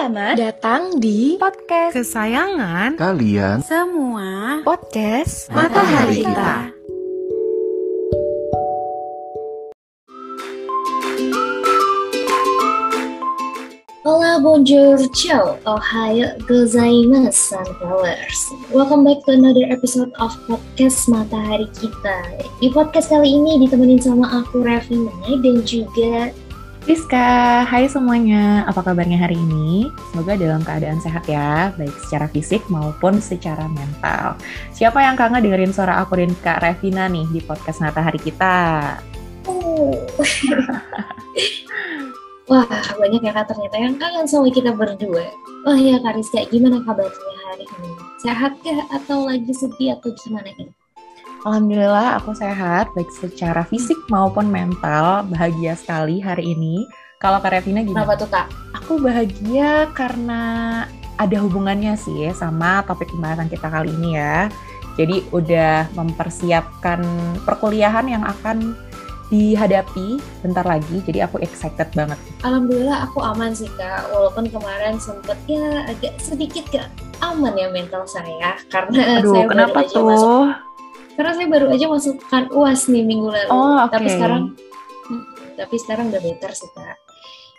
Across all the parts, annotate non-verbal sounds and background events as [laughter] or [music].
Selamat datang di podcast kesayangan kalian semua podcast Matahari Kita. Hola, bonjour, ciao, ohayo gozaimasu, sunflowers. Welcome back to another episode of podcast Matahari Kita. Di podcast kali ini ditemenin sama aku Rafina dan juga Rizka. Hai semuanya, apa kabarnya hari ini? Semoga dalam keadaan sehat ya, baik secara fisik maupun secara mental. Siapa yang kangen dengerin suara aku dan Kak Revina nih di podcast Matahari Kita? Oh. [laughs] Wah, banyak ya kak ternyata yang kangen sama kita berdua. Oh ya Kak Rizka, gimana kabarnya hari ini? Sehat kah atau lagi sedih atau gimana nih? Alhamdulillah aku sehat, baik secara fisik maupun mental. Bahagia sekali hari ini. Kalau Kak Revina gimana? Kenapa tuh kak? Aku bahagia karena ada hubungannya sih sama topik pembahasan kita kali ini ya. Jadi udah mempersiapkan perkuliahan yang akan dihadapi bentar lagi, jadi aku excited banget. Alhamdulillah aku aman sih kak, walaupun kemarin sempet ya agak sedikit gak aman ya mental saya karena Aduh, saya kenapa tuh? masuk karena saya baru aja masukkan uas nih minggu lalu. Oh, oke. Tapi sekarang, hmm, tapi sekarang udah better sih kak.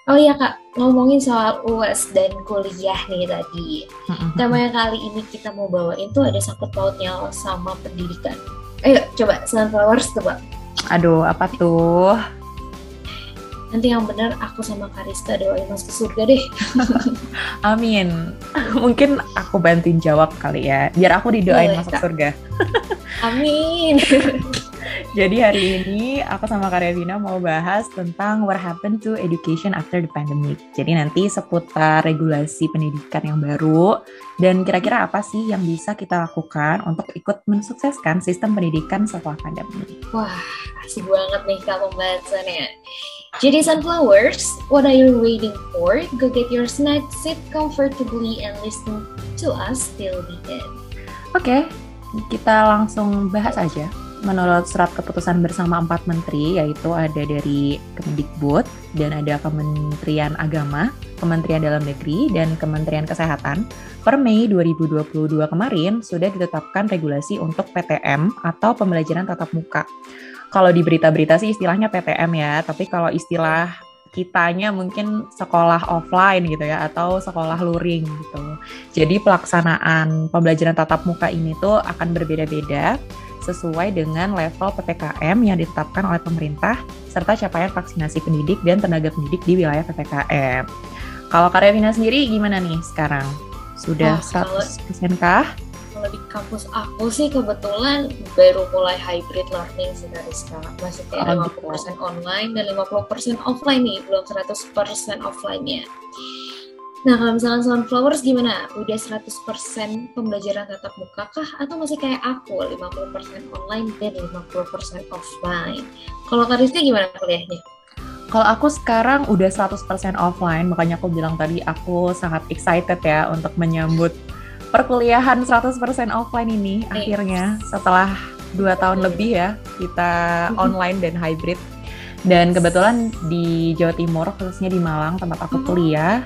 Oh iya kak, ngomongin soal uas dan kuliah nih tadi. Tema yang kali ini kita mau bawain tuh ada sangkut pautnya sama pendidikan. Ayo coba Sunflowers coba. Aduh, apa tuh? Nanti yang benar aku sama Kariska doain masuk ke surga deh. [laughs] Amin. Mungkin aku bantuin jawab kali ya, biar aku didoain Boleh, masuk Kak. surga. [laughs] [laughs] Amin. Jadi hari ini aku sama Kak Revina mau bahas tentang what happened to education after the pandemic. Jadi nanti seputar regulasi pendidikan yang baru dan kira-kira apa sih yang bisa kita lakukan untuk ikut mensukseskan sistem pendidikan setelah pandemi. Wah, asik banget nih kak pembahasannya. Jadi Sunflowers, what are you waiting for? Go get your snack, sit comfortably, and listen to us till the end. Oke, kita langsung bahas aja. Menurut surat keputusan bersama empat menteri, yaitu ada dari Kemendikbud, dan ada Kementerian Agama, Kementerian Dalam Negeri, dan Kementerian Kesehatan, per Mei 2022 kemarin sudah ditetapkan regulasi untuk PTM atau pembelajaran tatap muka. Kalau di berita-berita sih istilahnya PTM ya, tapi kalau istilah kitanya mungkin sekolah offline gitu ya, atau sekolah luring gitu. Jadi pelaksanaan pembelajaran tatap muka ini tuh akan berbeda-beda sesuai dengan level PPKM yang ditetapkan oleh pemerintah serta capaian vaksinasi pendidik dan tenaga pendidik di wilayah PPKM. Kalau Kak Revina sendiri gimana nih sekarang? Sudah Oh, kalau- 100% kah? Kampus aku sih kebetulan baru mulai hybrid learning sih dari sekarang. Masih kayak Oh, 50% online dan 50% offline nih, belum 100% offline-nya. Nah, kalau misalkan Sunflowers gimana? Udah 100% pembelajaran tatap muka kah? Atau masih kayak aku, 50% online dan 50% offline? Kalau Kariska gimana kuliahnya? Kalau aku sekarang udah 100% offline, makanya aku bilang tadi aku sangat excited ya untuk menyambut perkuliahan 100% offline ini Yes. akhirnya setelah dua tahun lebih ya kita online dan hybrid. Dan kebetulan di Jawa Timur, khususnya di Malang tempat aku kuliah,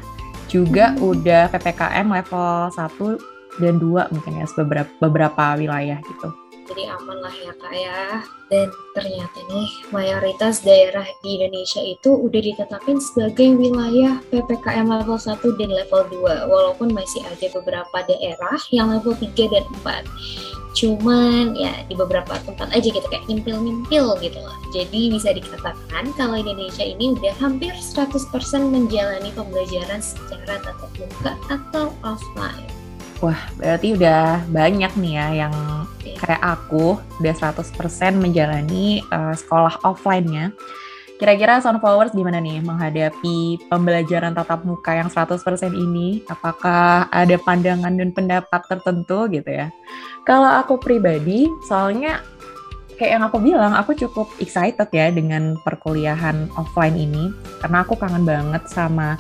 juga Mhm. udah PPKM level 1 dan 2 mungkin ya beberapa beberapa wilayah gitu. Jadi aman lah ya kak ya. Dan ternyata nih mayoritas daerah di Indonesia itu udah ditetapin sebagai wilayah PPKM level 1 dan level 2. Walaupun masih ada beberapa daerah yang level 3 dan 4. Cuman ya di beberapa tempat aja gitu kayak nyimpil-nyimpil gitu lah. Jadi bisa dikatakan kalau Indonesia ini udah hampir 100% menjalani pembelajaran secara tatap muka atau offline. Wah, berarti udah banyak nih ya yang kayak aku udah 100% menjalani eh, sekolah offline-nya. Kira-kira Sunflowers gimana nih menghadapi pembelajaran tatap muka yang 100% ini? Apakah ada pandangan dan pendapat tertentu gitu ya? Kalau aku pribadi, soalnya kayak yang aku bilang, aku cukup excited ya dengan perkuliahan offline ini. Karena aku kangen banget sama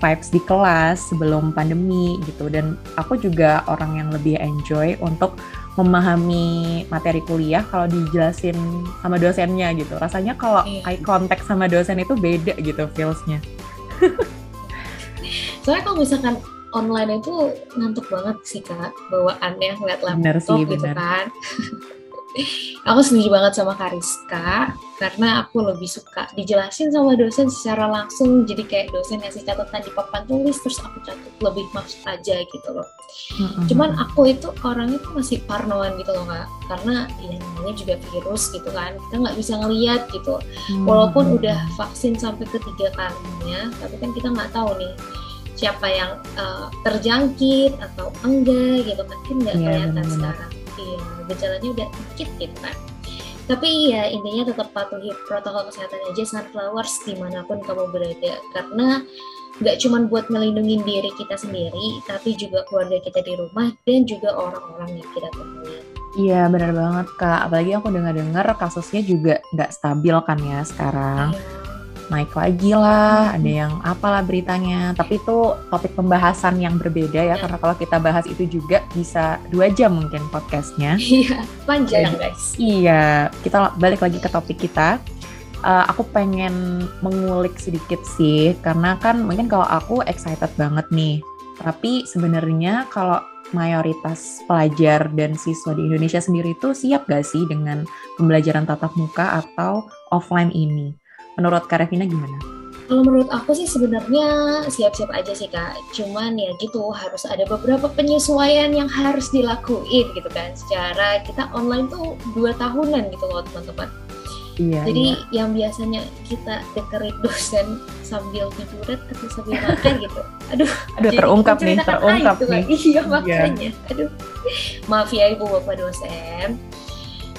vibes di kelas sebelum pandemi gitu. Dan aku juga orang yang lebih enjoy untuk memahami materi kuliah kalau dijelasin sama dosennya gitu. Rasanya kalau Iya. eye contact sama dosen itu beda gitu feelsnya. Soalnya kalau misalkan online itu ngantuk banget sih kak. Bawaannya ngeliat Bener laptop sih, gitu bener. kan aku setuju banget sama Kariska karena aku lebih suka dijelasin sama dosen secara langsung. Jadi kayak dosen ngasih catatan di papan tulis terus aku catat lebih maksud aja gitu loh. Mm-mm. cuman aku itu orangnya tuh masih parnoan gitu loh kak. Karena ya namanya juga virus gitu kan kita nggak bisa ngeliat gitu. Hmm. walaupun udah vaksin sampai ketiga kalinya tapi kan kita nggak tahu nih siapa yang eh, terjangkit atau enggak gitu kan. Kan nggak Iya, kelihatan sekarang iya gejalanya udah dikit gitu kan tapi ya intinya tetap patuhi protokol kesehatan aja sunflowers di mana pun kamu berada karena nggak cuma buat melindungi diri kita sendiri tapi juga keluarga kita di rumah dan juga orang-orang yang kita temui Iya benar banget kak. Apalagi aku dengar-dengar kasusnya juga nggak stabil kan ya sekarang. Iya. Naik lagi lah, ada yang apalah beritanya. Tapi itu topik pembahasan yang berbeda ya. Karena kalau kita bahas itu juga bisa dua jam mungkin podcastnya. iya panjang guys Iya, kita balik lagi ke topik kita. Eh, aku pengen mengulik sedikit sih, karena kan mungkin kalau aku excited banget nih. Tapi sebenarnya kalau mayoritas pelajar dan siswa di Indonesia sendiri itu siap gak sih dengan pembelajaran tatap muka atau offline ini? Menurut Kak Revina gimana? Kalau menurut aku sih sebenarnya siap-siap aja sih kak. Cuman ya gitu harus ada beberapa penyesuaian yang harus dilakuin gitu kan. Secara kita online tuh dua tahunan gitu loh teman-teman. Iya, Jadi iya. yang biasanya kita dengerin dosen sambil tiduran atau sambil makan gitu. Aduh, Aduh terungkap nih, terungkap nih. Kak. [laughs] Iya makanya. Aduh, maaf ya ibu bapak dosen.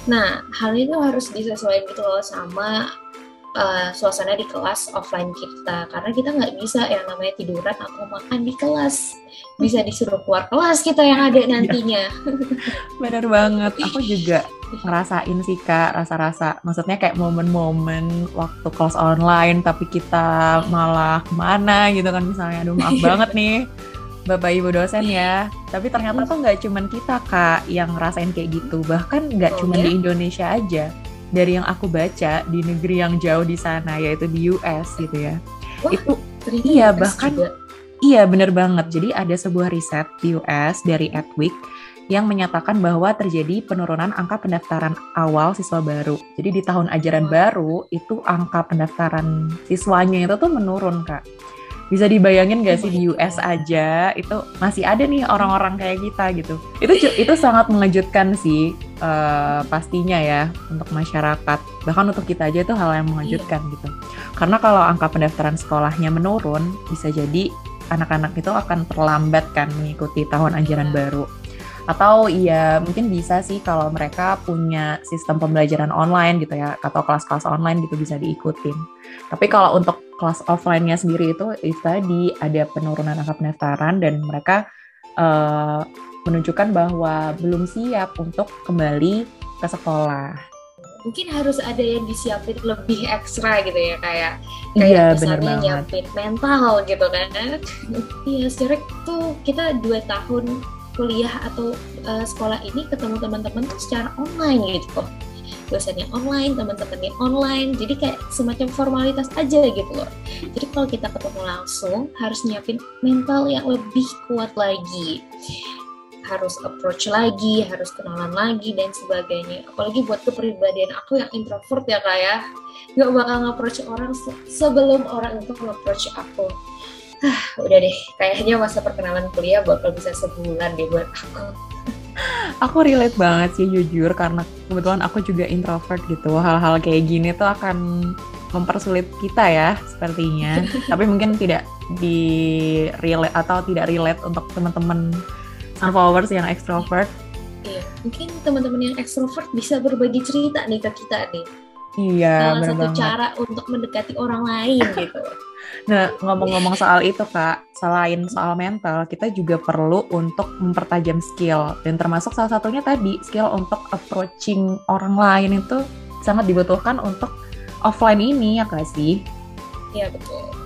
Nah, hal itu harus disesuaikan gitu loh sama uh, suasana di kelas offline kita. Karena kita nggak bisa yang namanya tiduran atau makan di kelas. Bisa disuruh keluar kelas kita yang ada nantinya. [laughs] Bener banget. Aku juga ngerasain sih kak rasa-rasa. Maksudnya kayak momen-momen waktu kelas online tapi kita malah ke mana gitu kan misalnya. Aduh maaf [laughs] banget nih bapak ibu dosen ya. Tapi ternyata tuh nggak cuman kita kak yang ngerasain kayak gitu. Bahkan nggak Oh, cuman ya? di Indonesia aja dari yang aku baca di negeri yang jauh di sana yaitu di US gitu ya Wah, itu Iya, US bahkan- juga. Iya bener banget. Jadi ada sebuah riset di US dari Edwick yang menyatakan bahwa terjadi penurunan angka pendaftaran awal siswa baru. Jadi di tahun ajaran baru itu angka pendaftaran siswanya itu tuh menurun kak. Bisa dibayangin gak sih di US aja itu masih ada nih orang-orang kayak kita gitu. Itu itu sangat mengejutkan sih eh, pastinya ya untuk masyarakat. Bahkan untuk kita aja itu hal yang mengejutkan gitu. Karena kalau angka pendaftaran sekolahnya menurun, bisa jadi anak-anak itu akan terlambat kan mengikuti tahun ajaran Iya. baru. Atau ya mungkin bisa sih kalau mereka punya sistem pembelajaran online gitu ya, atau kelas-kelas online gitu bisa diikutin. Tapi kalau untuk kelas offline-nya sendiri itu, itu tadi ada penurunan angka pendaftaran dan mereka eh, menunjukkan bahwa belum siap untuk kembali ke sekolah. mungkin harus ada yang disiapin lebih ekstra gitu ya kayak Iya, kayak bener misalnya nyiapin mental gitu kan. Iya secara tuh kita dua tahun kuliah atau uh, sekolah ini ketemu teman-teman tuh secara online gitu dosennya online teman-temannya online jadi kayak semacam formalitas aja gitu loh jadi kalau kita ketemu langsung harus nyiapin mental yang lebih kuat lagi harus approach lagi, harus kenalan lagi dan sebagainya. Apalagi buat kepribadian aku yang introvert ya kak ya, nggak bakal nge-approach orang se- sebelum orang itu nge-approach aku. Hah, udah deh, kayaknya masa perkenalan kuliah bakal bisa sebulan deh buat aku. Aku relate banget sih jujur karena kebetulan aku juga introvert gitu. Hal-hal kayak gini tuh akan mempersulit kita ya sepertinya. [laughs] Tapi mungkin tidak di relate atau tidak relate untuk teman-teman sunflowers yang extrovert. Iya, mungkin teman-teman yang ekstrovert bisa berbagi cerita nih ke kita nih. Iya, Salah satu banget. cara untuk mendekati orang lain gitu. Nah, ngomong-ngomong soal itu, Kak, selain soal mental, kita juga perlu untuk mempertajam skill. Dan termasuk salah satunya tadi, skill untuk approaching orang lain itu sangat dibutuhkan untuk offline ini, ya nggak sih? Iya betul.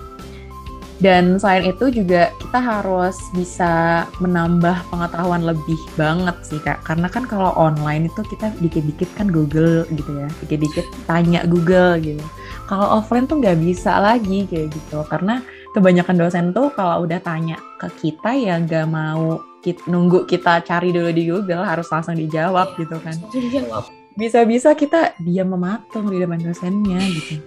Dan selain itu juga kita harus bisa menambah pengetahuan lebih banget sih kak. Karena kan kalau online itu kita dikit-dikit kan Google gitu ya, dikit-dikit tanya Google gitu. Kalau offline tuh nggak bisa lagi kayak gitu, karena kebanyakan dosen tuh kalau udah tanya ke kita ya nggak mau kita, nunggu kita cari dulu di Google harus langsung dijawab Iya, gitu kan dijawab. bisa-bisa kita diam mematung di depan dosennya gitu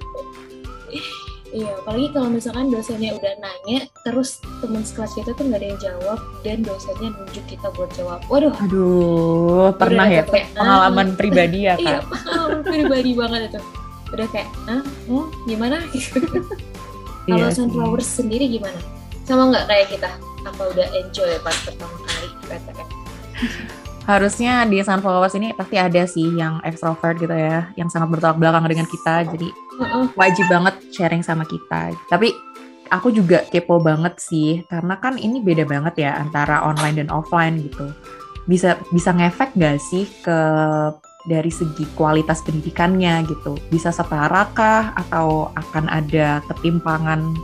Iya, apalagi kalau misalkan dosennya udah nanya, terus teman sekelas kita tuh nggak ada yang jawab, dan dosennya nunjuk kita buat jawab. Waduh, aduh pernah ya kayak, pengalaman pribadi ya iya, kak pengalaman pribadi banget itu. Udah kayak, ah, oh, gimana? [laughs] Kalau Iya sih. Sunflowers sendiri gimana? Sama nggak kayak kita? Apa udah enjoy pas pertama kali PTN? harusnya di Sunflowers ini pasti ada sih yang extrovert gitu ya yang sangat bertolak belakang dengan kita jadi wajib banget sharing sama kita. Tapi aku juga kepo banget sih, karena kan ini beda banget ya antara online dan offline gitu. Bisa bisa ngefek gak sih ke dari segi kualitas pendidikannya gitu? Bisa setara kah atau akan ada ketimpangan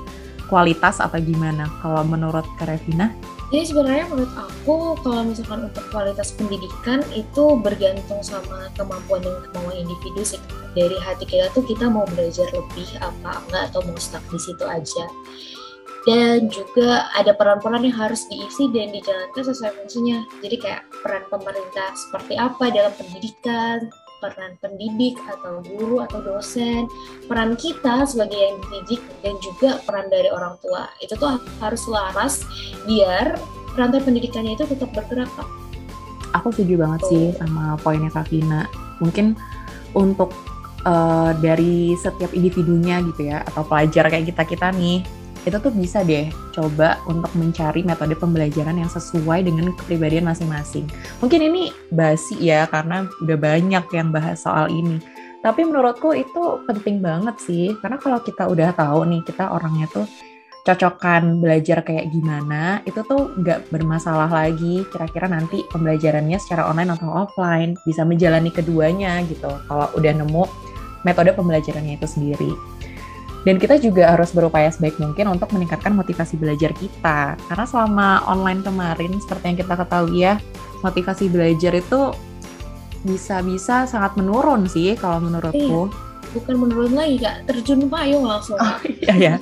kualitas atau gimana? Kalau menurut Kak Revina? Jadi sebenarnya menurut aku kalau misalkan untuk kualitas pendidikan itu bergantung sama kemampuan dan kemauan individu sih. Dari hati kita tuh kita mau belajar lebih apa enggak atau mau stuck di situ aja. Dan juga ada peran-peran yang harus diisi dan dijalankan sesuai fungsinya. Jadi kayak peran pemerintah seperti apa dalam pendidikan, peran pendidik atau guru atau dosen, peran kita sebagai yang dididik dan juga peran dari orang tua. Itu tuh harus selaras biar rantai pendidikannya itu tetap bergerak Kak. Aku setuju banget sih sama poinnya Kak Vina. Mungkin untuk eh, dari setiap individunya gitu ya, atau pelajar kayak kita-kita nih, itu tuh bisa deh coba untuk mencari metode pembelajaran yang sesuai dengan kepribadian masing-masing. Mungkin ini basi ya, karena udah banyak yang bahas soal ini. Tapi menurutku itu penting banget sih, karena kalau kita udah tahu nih, kita orangnya tuh cocokan belajar kayak gimana, itu tuh nggak bermasalah lagi kira-kira nanti pembelajarannya secara online atau offline, bisa menjalani keduanya gitu, kalau udah nemu metode pembelajarannya itu sendiri. Dan kita juga harus berupaya sebaik mungkin untuk meningkatkan motivasi belajar kita. Karena selama online kemarin, seperti yang kita ketahui ya, motivasi belajar itu bisa-bisa sangat menurun sih kalau menurutku. Bukan menurun lagi Kak, terjun payung langsung. Oh iya ya.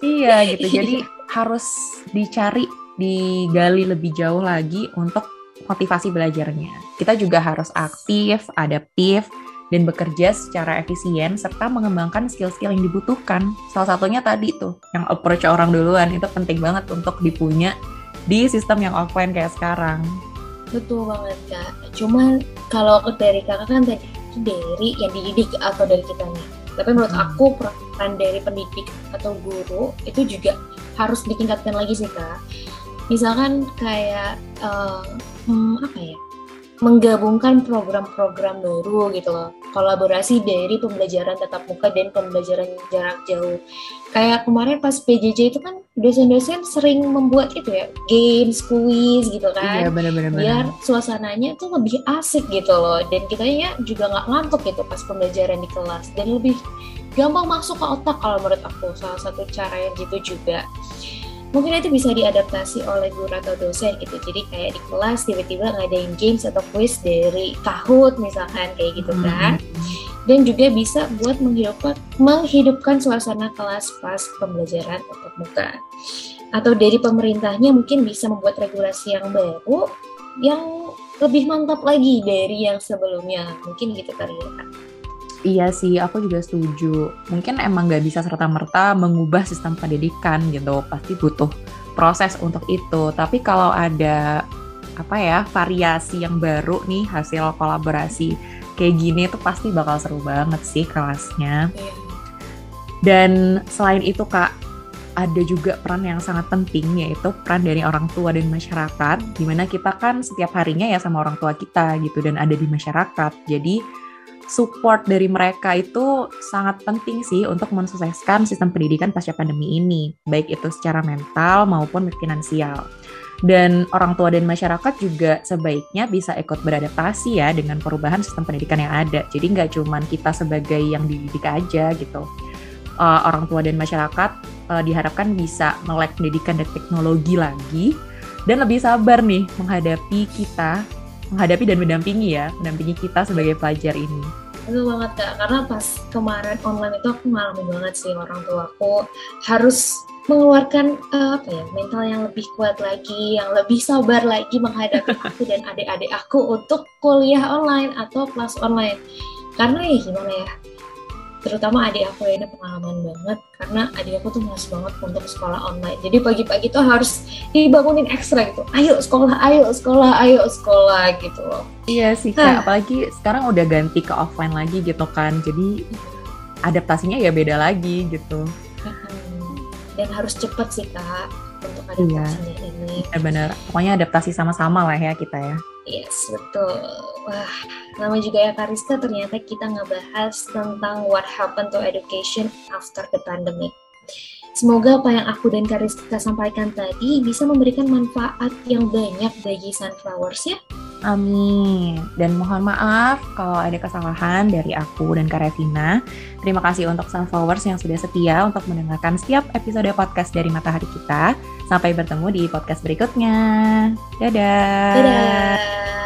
iya gitu. Jadi [laughs] harus dicari, digali lebih jauh lagi untuk motivasi belajarnya. Kita juga harus aktif, adaptif, dan bekerja secara efisien serta mengembangkan skill-skill yang dibutuhkan. Salah satunya tadi tuh, yang approach orang duluan itu penting banget untuk dipunya di sistem yang offline kayak sekarang. Betul banget Kak. Cuman kalau dari kakak kan tadi itu dari yang dididik atau dari kita nih. Tapi menurut Hmm. aku peran dari pendidik atau guru itu juga harus ditingkatkan lagi sih Kak. Misalkan kayak eh, hmm, apa ya? Menggabungkan program-program baru gitu loh. Kolaborasi dari pembelajaran tatap muka dan pembelajaran jarak jauh. Kayak kemarin pas PJJ itu kan dosen-dosen sering membuat itu ya, games, quiz gitu kan Iya bener-bener. biar suasananya tuh lebih asik gitu loh dan kitanya juga nggak ngantuk gitu pas pembelajaran di kelas dan lebih gampang masuk ke otak kalau menurut aku salah satu cara yang gitu juga mungkin itu bisa diadaptasi oleh guru atau dosen gitu. Jadi kayak di kelas tiba-tiba ngadain games atau quiz dari Kahoot misalkan kayak gitu kan. Dan juga bisa buat menghidupkan menghidupkan suasana kelas pas pembelajaran tatap muka. Atau dari pemerintahnya mungkin bisa membuat regulasi yang baru yang lebih mantap lagi dari yang sebelumnya. Mungkin gitu kali ya Kak. Iya sih, aku juga setuju. Mungkin emang nggak bisa serta-merta mengubah sistem pendidikan gitu. Pasti butuh proses untuk itu. Tapi kalau ada apa ya variasi yang baru nih hasil kolaborasi kayak gini tuh pasti bakal seru banget sih kelasnya. Dan selain itu kak, ada juga peran yang sangat penting yaitu peran dari orang tua dan masyarakat. Di mana kita kan setiap harinya ya sama orang tua kita gitu dan ada di masyarakat. Jadi support dari mereka itu sangat penting sih untuk mensukseskan sistem pendidikan pasca pandemi ini, baik itu secara mental maupun finansial. Dan orang tua dan masyarakat juga sebaiknya bisa ikut beradaptasi ya dengan perubahan sistem pendidikan yang ada. Jadi nggak cuman kita sebagai yang dididik aja gitu. Uh, orang tua dan masyarakat uh, diharapkan bisa melek pendidikan dan teknologi lagi dan lebih sabar nih menghadapi kita menghadapi dan mendampingi ya, mendampingi kita sebagai pelajar ini. Betul banget kak, karena pas kemarin online itu aku ngalamin banget sih orang tua aku harus mengeluarkan uh, apa ya mental yang lebih kuat lagi, yang lebih sabar lagi menghadapi [laughs] aku dan adik-adik aku untuk kuliah online atau kelas online. Karena ya gimana ya, terutama adik aku ya, ini pengalaman banget karena adik aku tuh malas banget untuk sekolah online. Jadi pagi-pagi tuh harus dibangunin ekstra gitu. Ayo sekolah, ayo sekolah, ayo sekolah gitu loh. Iya sih kak, apalagi sekarang udah ganti ke offline lagi gitu kan. Jadi adaptasinya ya beda lagi gitu dan harus cepet sih kak untuk adaptasinya iya. ini. Benar-benar, pokoknya adaptasi sama-sama lah ya kita ya. Yes, betul. Wah, nama juga ya Kariska ternyata kita ngebahas tentang what happened to education after the pandemic. Semoga apa yang aku dan Kariska sampaikan tadi bisa memberikan manfaat yang banyak bagi Sunflowers ya. Amin. Dan mohon maaf kalau ada kesalahan dari aku dan Karevina. Terima kasih untuk Sunflowers yang sudah setia untuk mendengarkan setiap episode podcast dari Matahari kita. Sampai bertemu di podcast berikutnya. Dadah. Dadah.